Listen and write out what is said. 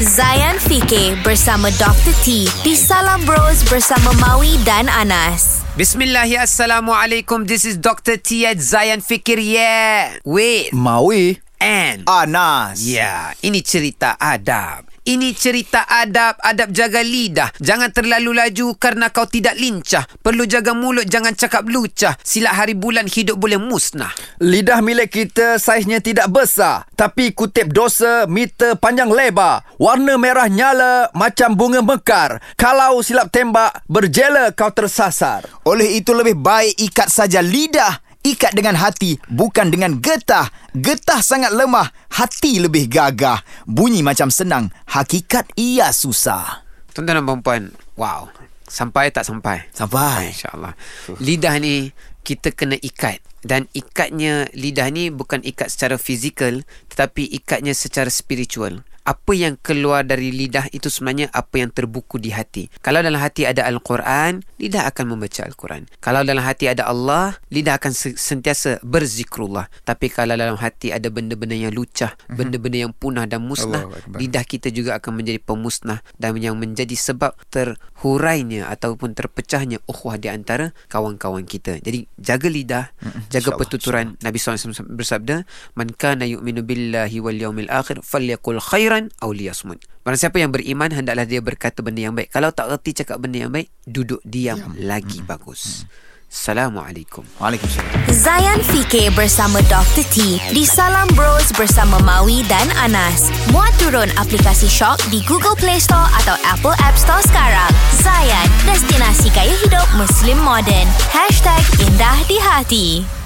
Zayan Fikir bersama Dr. T di Salam Bros bersama Maui dan Anas. Bismillah, Assalamualaikum. This is Dr. T at Zayan Fikir. Yeah. Wait. Maui And. Anas Ya, ini cerita adab. Ini cerita adab, adab jaga lidah. Jangan terlalu laju kerana kau tidak lincah. Perlu jaga mulut, jangan cakap lucah. Silat hari bulan hidup boleh musnah. Lidah milik kita saiznya tidak besar Tapi kutip dosa meter panjang lebar Warna merah nyala macam bunga mekar Kalau silap tembak berjela kau tersasar Oleh itu lebih baik ikat saja lidah Ikat dengan hati bukan dengan getah Getah sangat lemah Hati lebih gagah Bunyi macam senang Hakikat ia susah Tuan-tuan dan perempuan, wow. Sampai tak sampai? Sampai InsyaAllah. Lidah ni kita kena ikat. Dan ikatnya lidah ni bukan ikat secara fizikal tetapi ikatnya secara spiritual. Apa yang keluar dari lidah itu sebenarnya apa yang terbuku di hati. Kalau dalam hati ada Al-Quran, lidah akan membaca Al-Quran. Kalau dalam hati ada Allah, lidah akan se- sentiasa berzikrullah. Tapi kalau dalam hati ada benda-benda yang lucah, benda-benda yang punah dan musnah, lidah kita juga akan menjadi pemusnah dan yang menjadi sebab terhurainya ataupun terpecahnya ukhuwah di antara kawan-kawan kita. Jadi jaga lidah, jaga InsyaAllah, pertuturan Nabi SAW bersabda, "Man kana yu'minu billahi wal yawmil akhir falyakul khairan aw liyasmut." Barang siapa yang beriman hendaklah dia berkata benda yang baik. Kalau tak reti cakap benda yang baik, duduk diam, lagi bagus. Assalamualaikum. Waalaikumsalam Zayan Fikir bersama Dr. T di Salam Bros bersama Maui dan Anas. Muat turun aplikasi Shock di Google Play Store atau Apple App Store sekarang. Zayan, destinasi gaya hidup Muslim modern. #IndahDiHati